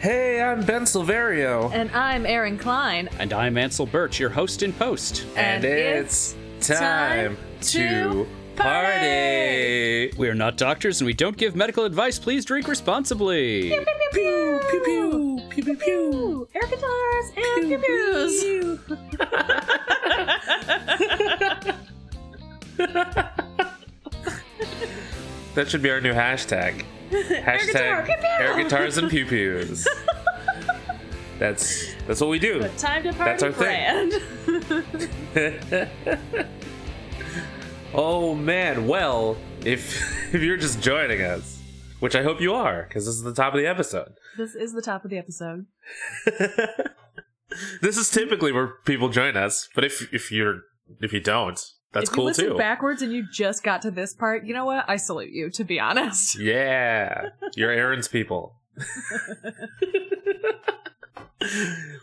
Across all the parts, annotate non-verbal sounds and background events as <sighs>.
Hey, I'm Ben Silverio. And I'm Aaron Klein. And I'm Ansel Birch, your host in post. And, And it's it's time time to to party. We are not doctors and we don't give medical advice. Please drink responsibly. Pew, pew, pew, pew, pew, pew. Ooh, air guitars and pew pews. <laughs> That should be our new hashtag. <laughs> guitar, Hashtag pew, pew. air guitars and pew pews. <laughs> That's that's what we do. The time to party That's our thing. <laughs> oh man, well, if if you're just joining us, which I hope you are, because this is the top of the episode. this is the top of the episode. this is typically where people join us, but if if you're if you don't, that's if you cool listen too. backwards and you just got to this part, you know what? I salute you, to be honest. <laughs> Yeah, you're Aaron's people.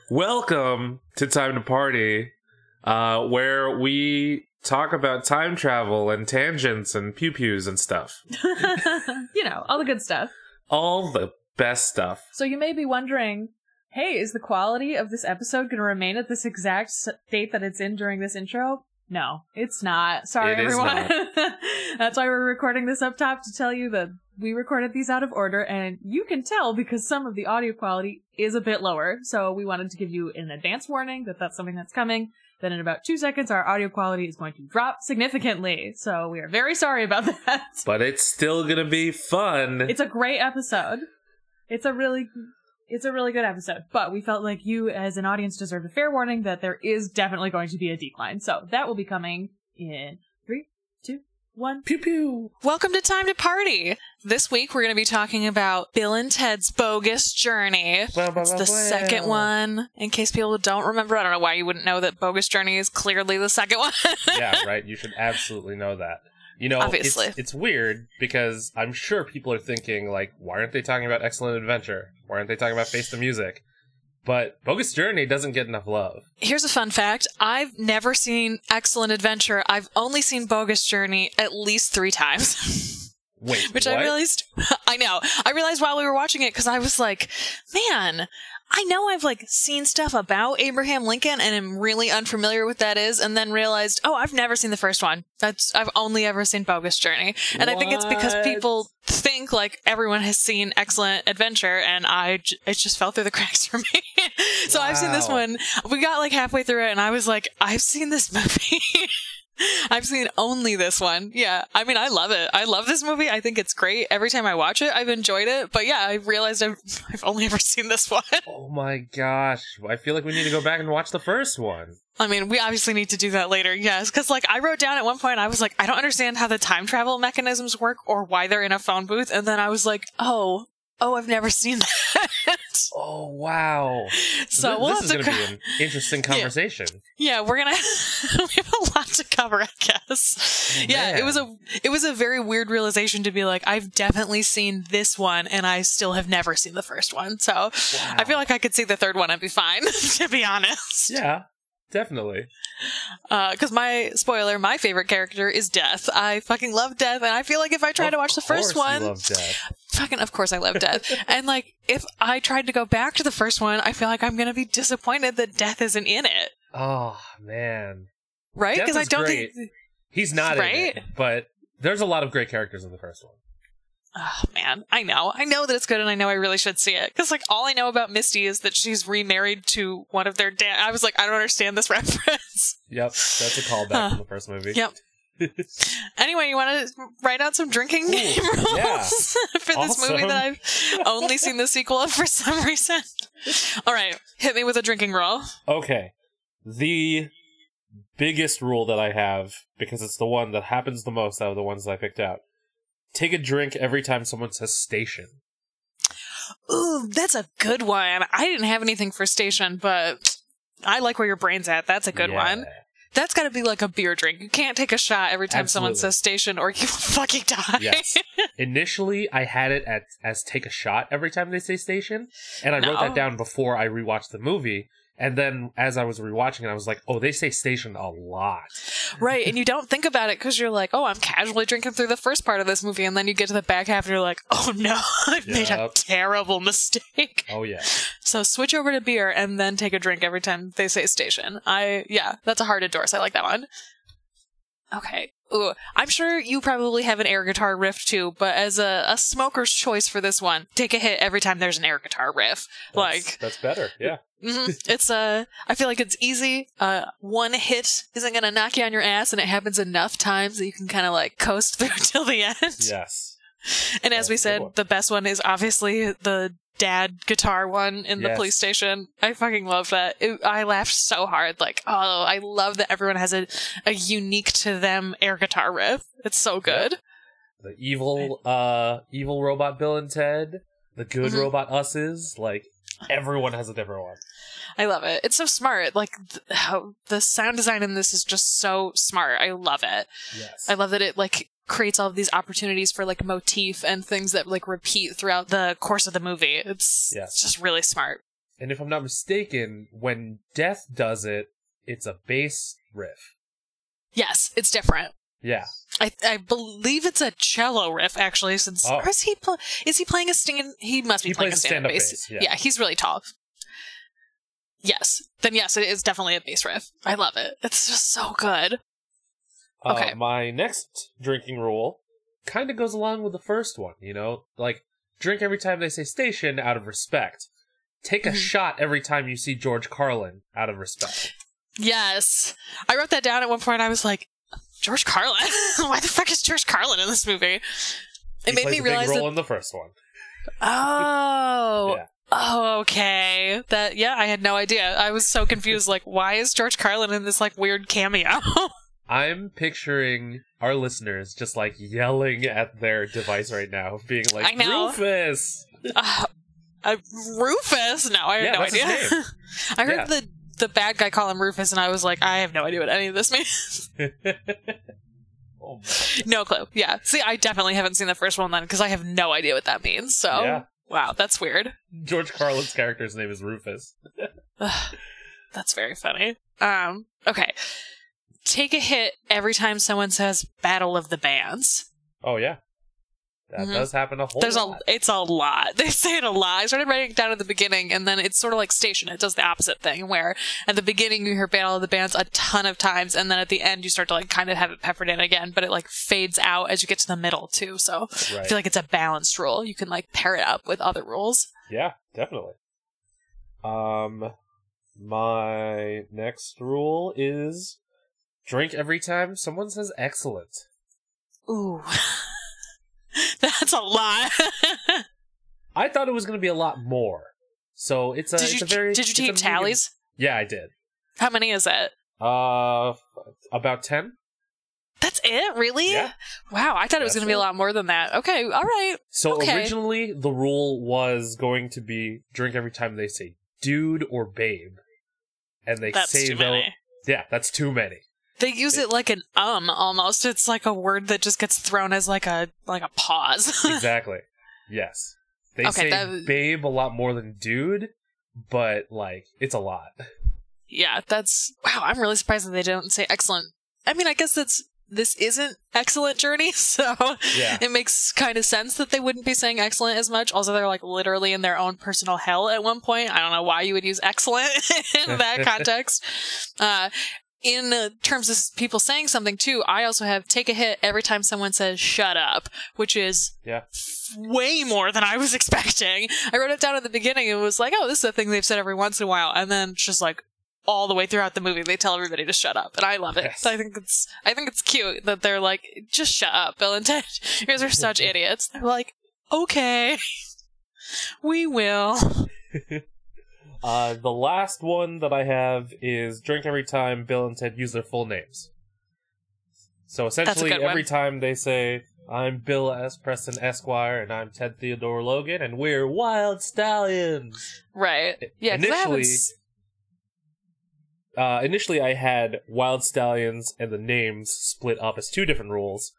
Welcome to Time to Party, uh, where we talk about time travel and tangents and pew pews and stuff. <laughs> you know, all the good stuff. All the best stuff. So you may be wondering, hey, is the quality of this episode going to remain at this exact state that it's in during this intro? No, it's not. Sorry, It everyone. <laughs> That's why we're recording this up top to tell you that we recorded these out of order, and you can tell because some of the audio quality is a bit lower. So we wanted to give you an advance warning that that's something that's coming. Then in about two seconds, our audio quality is going to drop significantly. So we are very sorry about <laughs> that. But it's still gonna be fun. It's a great episode. It's a really it's a really good episode. But we felt like you as an audience deserved a fair warning that there is definitely going to be a decline. So that will be coming in three, two, one. pew pew. Welcome to Time to Party. This week we're going to be talking about Bill and Ted's Bogus Journey. Blah, blah, It's blah, the blah. second one. In case people don't remember, I don't know why you wouldn't know that Bogus Journey is clearly the second one. <laughs> yeah, right. You should absolutely know that. You know, Obviously. It's, it's weird because I'm sure people are thinking, like, why aren't they talking about Excellent Adventure? Why aren't they talking about Face the Music? But Bogus Journey doesn't get enough love. Here's a fun fact. I've never seen Excellent Adventure. I've only seen Bogus Journey at least three times. Wait, <laughs> Which what? I realized, <laughs> I know, I realized while we were watching it because I was like, man, I know I've like seen stuff about Abraham Lincoln and am really unfamiliar with that is, and then realized, oh, I've never seen the first one. That's I've only ever seen Bogus Journey, and I think it's because people think like everyone has seen Excellent Adventure, and I j- it just fell through the <laughs> cracks for me. so I've seen this one. We got like halfway through it, and I was like, I've seen this movie. <laughs> <laughs> I've seen only this one. Yeah. I mean, I love it. I love this movie. I think it's great. Every time I watch it, I've enjoyed it. But yeah, I realized I've, <laughs> I've only ever seen this one. Oh my gosh. I feel like we need to go back and watch the first one. I mean, we obviously need to do that later. Yes. Cause like I wrote down at one point, I was like, I don't understand how the time travel mechanisms work or why they're in a phone booth. And then I was like, oh, oh, I've never seen <laughs> that. Oh, wow. so Th- we'll this is going to co- be an interesting <laughs> conversation. yeah, we're gonna <laughs> we have a lot to cover, I guess. Oh, yeah, man. it was a it was a very weird realization to be like, I've definitely seen this one, and I still have never seen the first one. So I feel like I could see the third one and be fine, to be honest. Yeah, definitely. Uh, because my spoiler, my favorite character is Death. I fucking love Death, and I feel like if I tried to watch the first one, love death. fucking of course I love Death, <laughs> and like if I tried to go back to the first one, I feel like I'm gonna be disappointed that Death isn't in it, Oh, man. right? Because I don't great. think. He's not in Right? it, but there's a lot of great characters in the first one. Oh man, I know. I know that it's good and I know I really should see it. Because like all I know about Missy is that she's remarried to one of their dad. I was like, I don't understand this <laughs> reference. Yep, that's a callback Huh. from the first movie. Yep. <laughs> anyway, you want to write out some drinking game rules yeah. <laughs> for this movie that I've only seen the sequel of for some reason? All right, hit me with a drinking rule. Okay. The biggest rule that I have, because it's the one that happens the most out of the ones that I picked out take a drink every time someone says station. Ooh, that's a good one. I didn't have anything for station, but I like where your brain's at. That's a good Yeah. one. That's got to be like a beer drink. You can't take a shot every time someone says station or you will <laughs> fucking die. Yes. <laughs> Initially, I had it at as take a shot every time they say station, and I wrote that down before I rewatched the movie. And then as I was rewatching it, I was like, oh, they say station a lot. Right, and you don't think about it because you're like, oh, I'm casually drinking through the first part of this movie, and then you get to the back half and you're like, oh no, <laughs> I've made a terrible mistake. Oh yeah. So switch over to beer and then take a drink every time they say station. I yeah, that's a hard endorse. I like that one. Okay. Ooh, I'm sure you probably have an air guitar riff too, but as a, a smoker's choice for this one, take a hit every time there's an air guitar riff. That's, like that's better. Yeah. Mhm. it's uh I feel like it's easy. Uh one hit isn't gonna knock you on your ass and it happens enough times that you can kinda like coast <laughs> through till the end. Yes. And as we said, the best one is obviously the dad guitar one in the police station. I fucking love that. It, I laughed so hard. Like, oh, I love that everyone has a, a unique to them air guitar riff. It's so good. The evil, uh, evil robot Bill and Ted. The good Mhm. robot Us's. Like everyone has a different one. I love it. It's so smart. Like, th- how the sound design in this is just so smart. I love it. Yes. I love that it like creates all of these opportunities for like motif and things that like repeat throughout the course of the movie. It's, it's just really smart. and if I'm not mistaken, when Death does it, it's a bass riff. Yes, it's different. Yeah. I I believe it's a cello riff actually. Since Oh. is he pl- is he playing a stand? He must be He playing a stand-up stand-up bass. bass, yeah. he's really tall. Yes, then yes, it is definitely a bass riff. I love it. It's just so good. Okay. Uh, my next drinking rule kind of goes along with the first one, you know? Like, drink every time they say station out of respect. Take a Mhm. shot every time you see George Carlin out of respect. Yes, I wrote that down at one point. I was like, George Carlin. <laughs> Why the fuck is George Carlin in this movie? It He made me a realize big role that. in the first one. Oh. <laughs> Yeah. Oh, okay. That yeah, I had no idea. I was so confused. Like, why is George Carlin in this like weird cameo? <laughs> I'm picturing our listeners just like yelling at their device right now, being like, I know. Rufus! uh, uh, Rufus? No, I have Yeah, no idea. <laughs> I heard Yeah. the the bad guy call him Rufus, and I was like, I have no idea what any of this means. <laughs> oh, no clue. Yeah. See, I definitely haven't seen the first one then because I have no idea what that means. So, Yeah. wow, that's weird. George Carlin's character's name is Rufus. <laughs> Ugh, that's very funny. Um, okay. Take a hit every time someone says Battle of the Bands. Oh, yeah. That Mhm. does happen a whole There's lot. a it's a lot. <laughs> They say it a lot. I started writing it down at the beginning and then it's sort of like station. It does the opposite thing where at the beginning you hear Battle of the Bands a ton of times and then at the end you start to like kind of have it peppered in again, but it like fades out as you get to the middle too. So I feel like it's a balanced rule. You can like pair it up with other rules. Yeah, definitely. Um, my next rule is drink every time someone says excellent. Ooh. <laughs> That's a lot. <laughs> I thought it was going to be a lot more. So it's a, did it's you a very. did you take tallies? Yeah, I did. How many is it? Uh, about ten. That's it? Really? Yeah. Wow, I thought it was going to be a lot more than that. Okay, all right. So Okay. originally the rule was going to be drink every time they say dude or babe, and they That's say too many. Yeah, that's too many. They use it like an um almost. It's like a word that just gets thrown as like a like a pause. <laughs> exactly. Yes. They Okay, say that- babe a lot more than dude, but like it's a lot. yeah, that's wow. I'm really surprised that they don't say excellent. I mean, I guess that's this isn't excellent journey, <laughs> so Yeah. it makes kind of sense that they wouldn't be saying excellent as much. Also, they're like literally in their own personal hell at one point. I don't know why you would use excellent <laughs> in that context. Uh, in uh, terms of people saying something too, I also have take a hit every time someone says shut up, which is Yeah. way more than I was <laughs> expecting. I wrote it down at the beginning. It was like, oh, this is a thing they've said every once in a while, and then just like all the way throughout the movie, they tell everybody to shut up, and I love it. Yes. I think it's I think it's cute that they're like, just shut up, Bill and Ted. <laughs> You guys are such <laughs> idiots. They're like, okay, we will. Uh, the last one that I have is drink every time Bill and Ted use their full names. So essentially, every time they say, I'm Bill S. Preston Esquire, and I'm Ted Theodore Logan, and we're Wyld Stallyns. Right? Yeah. Initially- Uh, initially, I had Wyld Stallyns and the names split up as two different rules.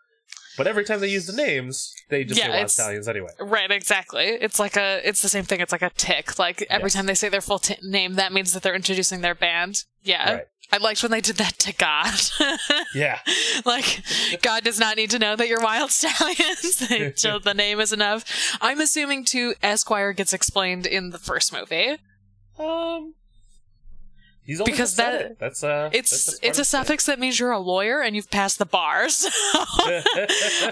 But every time they use the names, they just Yeah, say Wild it's- Stallions anyway. Right, exactly. It's like a, it's the same thing. It's like a tick. Like every Yes. time they say their full t- name, that means that they're introducing their band. Yeah. Right. I liked when they did that to God. <laughs> Yeah. like, God does not need to know that you're wild stallions. <laughs> <laughs> The name is enough. I'm assuming too, Esquire gets explained in the first movie. Um. He's only Because that- it. that's uh it's that's it's a of the thing. suffix that means you're a lawyer and you've passed the bars. <laughs> <laughs>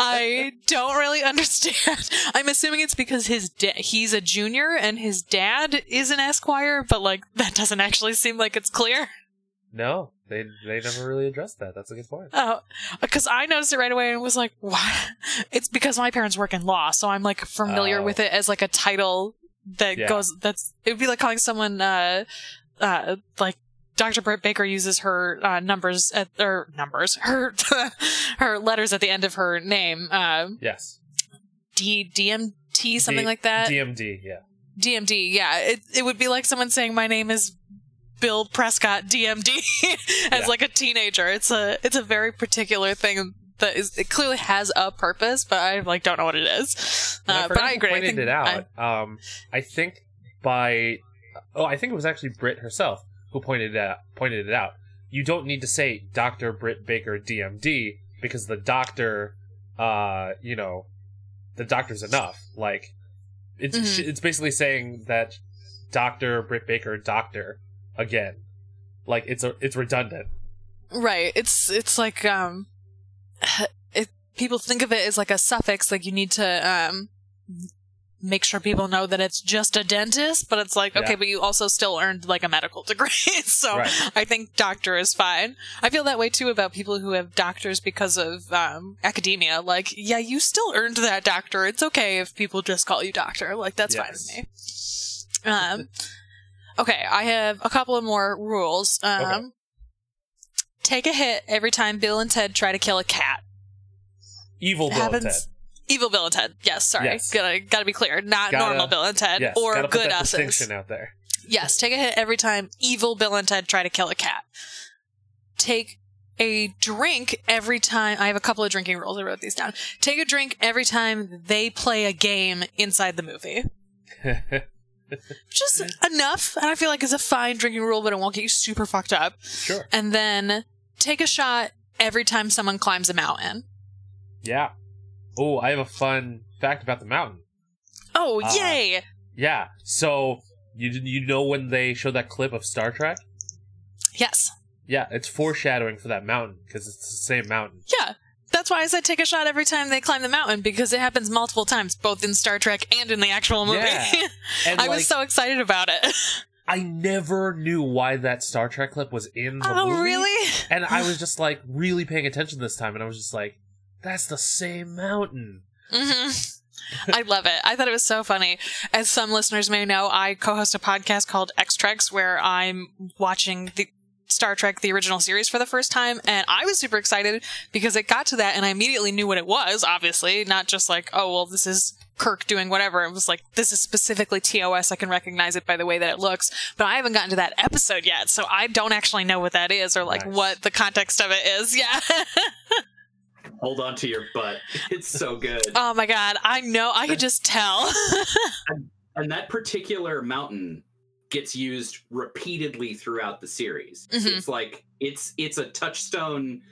I don't really understand. I'm assuming it's because his da- he's a junior and his dad is an esquire, but like that doesn't actually seem like it's clear. No, they they never really addressed that. That's a good point. Oh, because I noticed it right away and was like, "What?" It's because my parents work in law, so I'm like familiar Oh. with it as like a title that Yeah. goes. That's it would be like calling someone uh, uh, like Dr. Britt Baker uses her uh, numbers at or numbers <laughs> her her letters at the end of her name. Uh, Yes. D DMT something D- like that. DMD. Yeah. DMD. Yeah, it it would be like someone saying my name is Bill Prescott DMD <laughs> as Yeah. like a teenager. It's a it's a very particular thing that is it clearly has a purpose, but I like don't know what it is. Uh, I but I agree. I Pointed think it I- out. um, I think by oh, I think it was actually Britt herself who pointed it out, pointed it out. You don't need to say Doctor Britt Baker DMD because the doctor, uh, you know, the doctor's enough. Like, it's Mhm. it's basically saying that Doctor Britt Baker Doctor again. Like it's a it's redundant. Right. It's it's like um <sighs> it people think of it as like a suffix like you need to um make sure people know that it's just a dentist, but it's like okay, Yeah. but you also still earned like a medical degree. <laughs> so Right. I think doctor is fine. I feel that way too about people who have doctors because of um academia. Like, yeah, you still earned that doctor. It's okay if people just call you doctor. Like that's fine with me. Um Okay, I have a couple of more rules. Um, Okay. Take a hit every time Bill and Ted try to kill a cat. Evil Bill and Ted. Evil Bill and Ted. Yes, sorry. Yes. Gotta, gotta be clear. Not Gotta- normal Bill and Ted Yes, or good distinction out there. Yes, take a hit every time evil Bill and Ted try to kill a cat. Take a drink every time. I have a couple of drinking rules. I wrote these down. Take a drink every time they play a game inside the movie. <laughs> Just enough, and I feel like it's a fine drinking rule, but it won't get you super fucked up. sure. And then take a shot every time someone climbs a mountain. Yeah. Oh, I have a fun fact about the mountain. Oh, Uh, yay! Yeah. So you you know when they showed that clip of Star Trek? Yes. Yeah, it's foreshadowing for that mountain because it's the same mountain. Yeah. That's why I said take a shot every time they climb the mountain because it happens multiple times, both in Star Trek and in the actual movie. Yeah. <laughs> I like, was so excited about it. <laughs> I never knew why that Star Trek clip was in the oh, movie. really? And I was just like really paying attention this time, and I was just like, "That's the same mountain." hmm I love it. I thought it was so funny. As some listeners may know, I co-host a podcast called X Treks where I'm watching the Star Trek the original series for the first time and I was super excited because it got to that and I immediately knew what it was, obviously, not just like, oh, well, this is Kirk doing whatever. It was like, this is specifically TOS. I can recognize it by the way that it looks, but I haven't gotten to that episode yet, so I don't actually know what that is or like Nice. what the context of it is. <laughs> Yeah. Hold on to your butt. <laughs> It's so good. oh my god, I know. I could just tell. <laughs> and that particular mountain gets used repeatedly throughout the series. Mhm. It's like it's it's a touchstone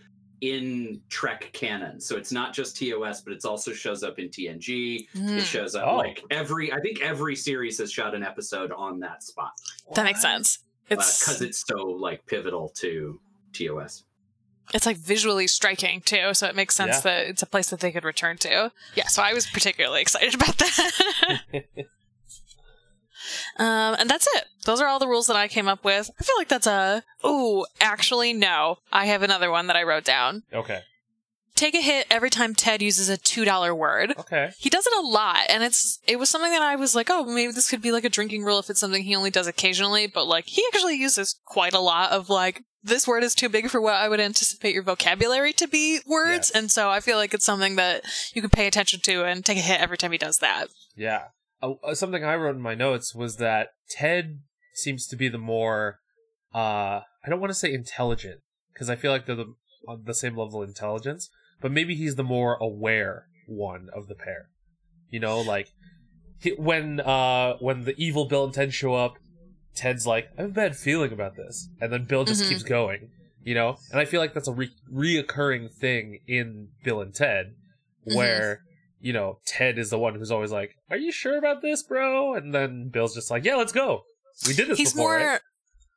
in Trek canon. So it's not just TOS, but it also shows up in TNG. Hmm. It shows up Oh. like every I think every series has shot an episode on that spot That makes sense. It's because it's so like pivotal to TOS. It's like visually striking too, so it makes sense Yeah. that it's a place that they could return to. Yeah, so I was particularly excited about that. <laughs> um, and that's it. Those are all the rules that I came up with. I feel like that's a. Ooh, actually, no. I have another one that I wrote down. Okay. Take a hit every time Ted uses a two dollar word. Okay. He does it a lot, and it's it was something that I was like, oh, maybe this could be like a drinking rule if it's something he only does occasionally. But like, he actually uses quite a lot of like this word is too big for what I would anticipate your vocabulary to be words, Yes. and so I feel like it's something that you can pay attention to and take a hit every time he does that. Yeah. Uh, uh, something I wrote in my notes was that Ted seems to be the more, uh, I don't want to say intelligent, because I feel like they're the, on the same level of intelligence, but maybe he's the more aware one of the pair. You know, like he, when uh when the evil Bill and Ted show up, Ted's like, "I have a bad feeling about this," and then Bill just Mhm. keeps going. You know, and I feel like that's a re- reoccurring thing in Bill and Ted, Mhm. where you know Ted is the one who's always like, "Are you sure about this, bro?" And then Bill's just like, "Yeah, let's go. We did this he's before." more right?"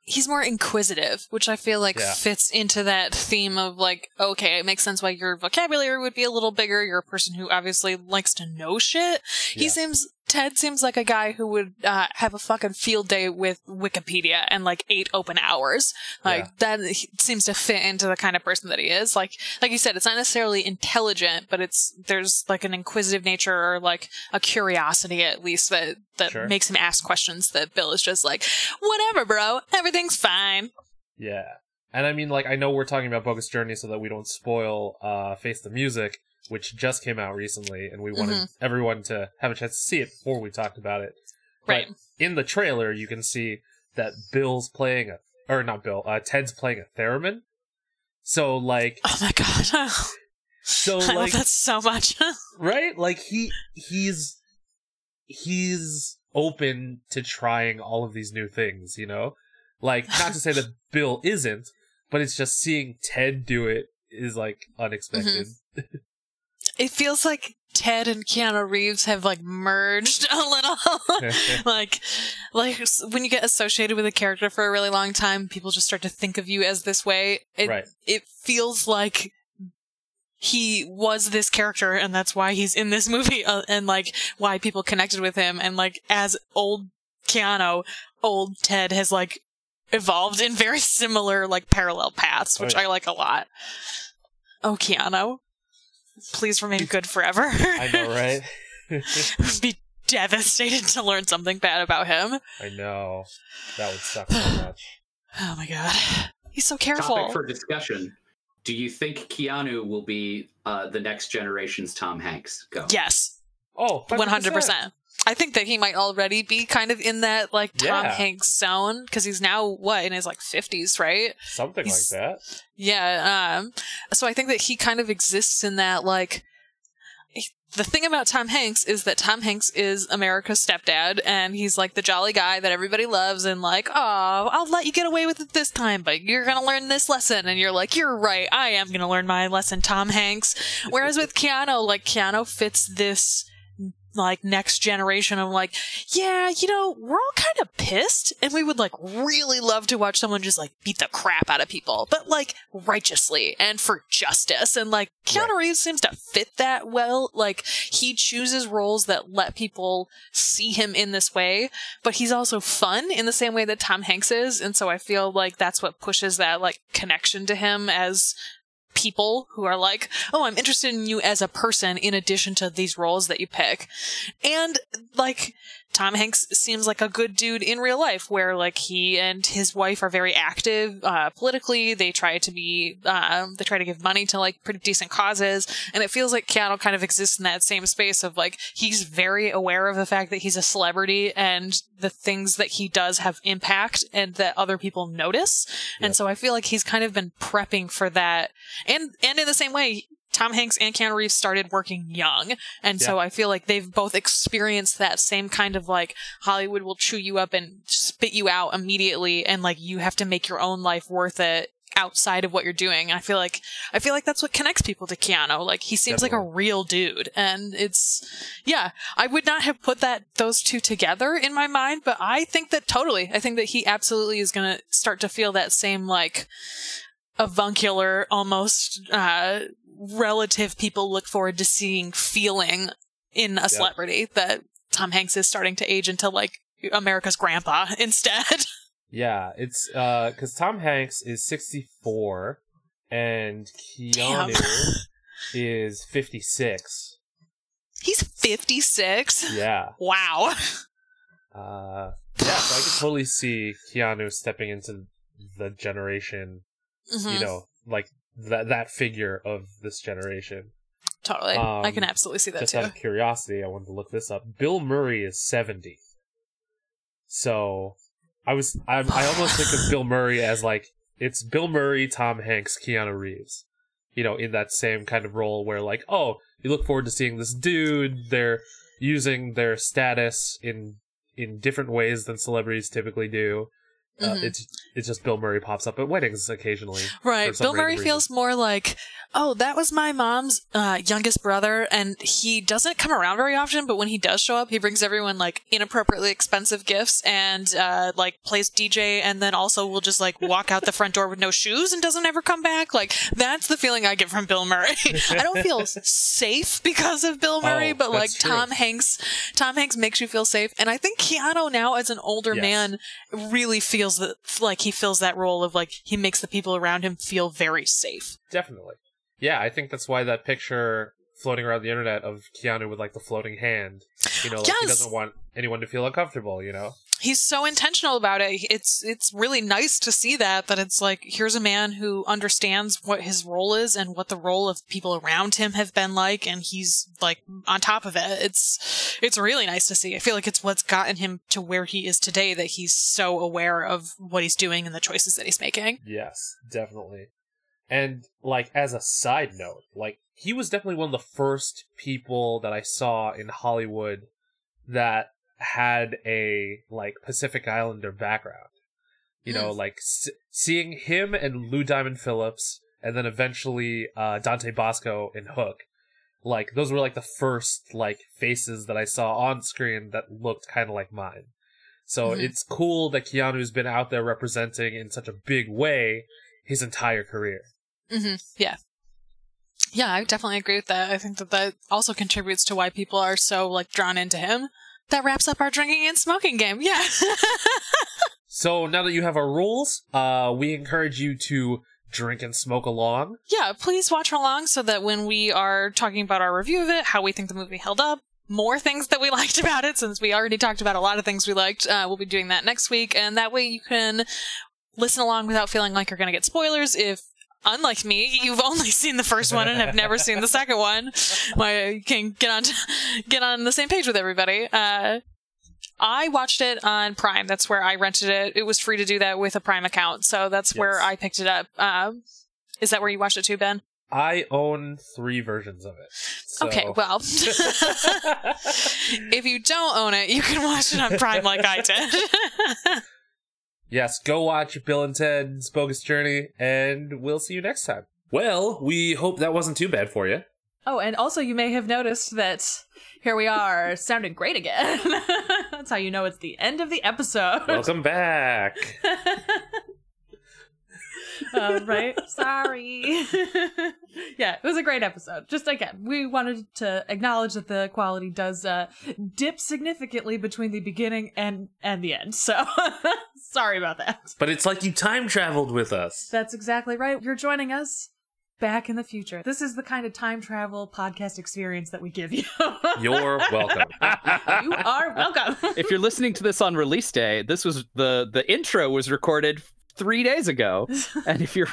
he's more inquisitive which i feel like Yeah. fits into that theme of like okay it makes sense why your vocabulary would be a little bigger you're a person who obviously likes to know shit he seems ted seems like a guy who would uh, have a fucking field day with wikipedia and like eight open hours like Yeah. that seems to fit into the kind of person that he is like like you said it's not necessarily intelligent but it's there's like an inquisitive nature or like a curiosity at least that that Sure. makes him ask questions that bill is just like whatever bro everything's fine Yeah. And I mean, like, I know we're talking about Bogus Journey so that we don't spoil uh, Face the Music, which just came out recently, and we wanted Mm-hmm. everyone to have a chance to see it before we talked about it. right But in the trailer, you can see that Bill's playing a, or not Bill, uh, Ted's playing a theremin. So, like, oh my god <laughs> so, i love that so much <laughs> right? Like, he, he's, he's open to trying all of these new things, you know? Like, not to say that <laughs> Bill isn't, but it's just seeing Ted do it is like unexpected. It feels like ted and keanu reeves have like merged <laughs> a little. <laughs> Like like when you get associated with a character for a really long time people just start to think of you as this way. It right. it feels like he was this character and that's why he's in this <laughs> movie uh, and like why people connected with him. And like as old Keanu old Ted has like evolved in very similar like parallel paths which Oh, yeah. I like a lot. Oh Keanu please remain good forever I know, right? Would <laughs> be devastated to learn something bad about him I know. That would suck so much. <sighs> oh my god he's so careful Topic for discussion. Do you think Keanu will be uh, the next generation's Tom Hanks? Go. yes Oh, 100 percent. I think that he might already be kind of in that like Tom Yeah. Hanks zone because he's now what in his like fifties, right? Something He's- like that. Yeah. Um. So I think that he kind of exists in that like. The thing about Tom Hanks is that Tom Hanks is America's stepdad, and he's like the jolly guy that everybody loves, and like, oh, I'll let you get away with it this time, but you're gonna learn this lesson, and you're like, you're right, I am gonna learn my lesson, Tom Hanks. Whereas with Keanu, like Keanu fits this like next generation of like, yeah, you know, we're all kind of pissed and we would like really love to watch someone just like beat the crap out of people, but like righteously and for justice. And like Keanu Right. Reeves seems to fit that well. Like he chooses roles that let people see him in this way, but he's also fun in the same way that Tom Hanks is. And so I feel like that's what pushes that like connection to him as people who are like, oh, I'm interested in you as a person in addition to these roles that you pick. And like, Tom Hanks seems like a good dude in real life, where like he and his wife are very active uh, politically. They try to be, um, they try to give money to like pretty decent causes, and it feels like Keanu kind of exists in that same space of like he's very aware of the fact that he's a celebrity and the things that he does have impact and that other people notice. And so I feel like he's kind of been prepping for that, and and in the same way. Tom Hanks and Keanu Reeves started working young. And so I feel like they've both experienced that same kind of like Hollywood will chew you up and spit you out immediately and like you have to make your own life worth it outside of what you're doing. I feel like I feel like that's what connects people to Keanu. Like he seems like a real dude. And it's yeah, I would not have put that those two together in my mind, but I think that totally. I think that he absolutely is gonna start to feel that same like avuncular almost uh relative people look forward to seeing feeling in a celebrity that Tom Hanks is starting to age into like America's grandpa <laughs> instead. Yeah, it's uh because Tom Hanks is 64 and Damn. Keanu is 56. He's 56. Yeah. Wow. Uh yeah, so I could totally see Keanu stepping into the generation, Mhm. you know, like that that figure of this generation. totally. I can um, absolutely see that Just too. out of curiosity, I wanted to look this up. Bill Murray is 70. So I was I, I almost think of Bill Murray <laughs> as like it's Bill Murray, Tom Hanks, Keanu Reeves. you know, in that same kind of role where like, oh, you look forward to seeing this dude. They're using their status in in different ways than celebrities typically do. Uh, Mhm. it's it's just Bill Murray pops up at weddings occasionally. Right. Bill Murray random feels more like, oh, that was my mom's uh, youngest brother, and he doesn't come around very often, but when he does show up, he brings everyone like inappropriately expensive gifts and uh, like plays DJ, and then also will just like walk out the front door with no shoes and doesn't ever come back. Like that's the feeling I get from Bill Murray. <laughs> I don't feel safe because of Bill Murray, Oh, but like true. Tom Hanks, Tom Hanks makes you feel safe, and I think Keanu now as an older Yes. man really feels that like he fills that role of like he makes the people around him feel very safe. Definitely. Yeah, I think that's why that picture floating around the internet of Keanu with like the floating hand, you know, like he doesn't want anyone to feel uncomfortable, you know. He's so intentional about it. It's it's really nice to see that that it's like here's a man who understands what his role is and what the role of people around him have been like and he's like on top of it. It's it's really nice to see. I feel like it's what's gotten him to where he is today that he's so aware of what he's doing and the choices that he's making. Yes, definitely. And like as a side note, like he was definitely one of the first people that I saw in Hollywood that had a like Pacific Islander background. You know, like s- seeing him and Lou Diamond Phillips, and then eventually uh, Dante Basco in Hook. Like those were like the first like faces that I saw on screen that looked kind of like mine. So Mhm. it's cool that Keanu's been out there representing in such a big way his entire career. hmm Yeah. Yeah, I definitely agree with that. I think that that also contributes to why people are so like drawn into him. That wraps up our drinking and smoking game. Yeah. <laughs> So now that you have our rules, uh, we encourage you to drink and smoke along. yeah, please watch along so that when we are talking about our review of it, how we think the movie held up, more things that we <laughs> liked about it, since we already talked about a lot of things we liked, uh, we'll be doing that next week. And that way you can listen along without feeling like you're going to get spoilers if. Unlike me, you've only seen the first one and have never seen the second one. Why you can get on get on the same page with everybody. Uh, I watched it on Prime. That's where I rented it. It was free to do that with a Prime account, so that's where I picked it up. Um, is that where you watched it too, Ben? I own three versions of it. So. Okay, well, <laughs> <laughs> if you don't own it, you can watch it on Prime like I did. <laughs> yes, go watch Bill and Ted's Bogus Journey, and we'll see you next time. Well, we hope that wasn't too bad for you. Oh, and also you may have noticed that here we are <laughs> sounding great again. <laughs> That's how you know it's the end of the episode. Welcome back. <laughs> uh, right? <laughs> Sorry. <laughs> yeah, it was a great episode. Just again, we wanted to acknowledge that the quality does uh, dip significantly between the beginning and and the end. So <laughs> sorry about that. But it's like you time traveled with us. That's exactly right. You're joining us back in the future. This is the kind of time travel podcast experience that we give you. You're welcome. you are welcome. if you're listening to this on release day, this was the the intro was recorded three days ago, <laughs> and if you're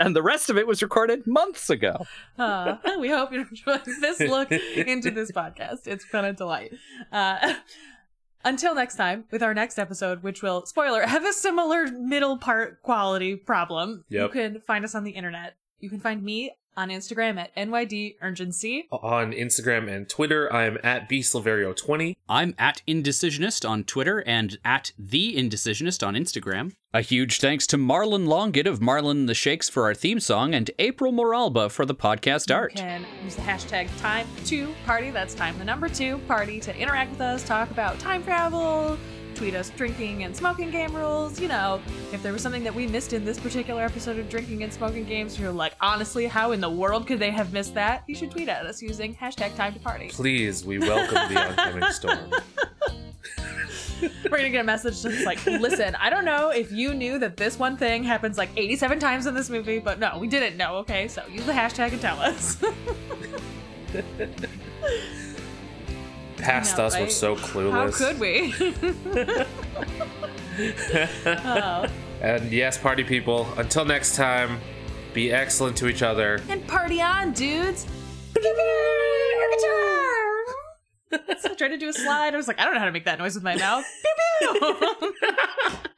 and the rest of it was recorded months ago. Uh, we hope you're enjoying this look into this <laughs> podcast. It's been a delight. Uh, <laughs> until next time, with our next episode, which will, spoiler, have a similar middle part quality problem. Yep. You can find us on the internet. You can find me on Instagram at NYD Urgency. On Instagram and Twitter, I'm at bsilverio20. I'm at Indecisionist on Twitter and at The Indecisionist on Instagram. A huge thanks to Marlon Longit of Marlon and the Shakes for our theme song and April Moralba for the podcast art. You can use the hashtag time two party. That's time the number two party to interact with us, talk about time travel, tweet us drinking and smoking game rules. You know, if there was something that we missed in this particular episode of drinking and smoking games, you're like, honestly, how in the world could they have missed that? You should tweet at us using hashtag time to party. Please, we welcome the <laughs> oncoming storm. We're gonna get a message that's like, listen, I don't know if you knew that this one thing happens like 87 times in this movie, but no, we didn't know, okay? So use the hashtag and tell us. Past us, we're right? so How clueless. could we? oh. And yes, party people, until next time, be excellent to each other. And party on, dudes! <laughs> so I tried to do a slide. I was like, I don't know how to make that noise with my mouth. <laughs> <laughs>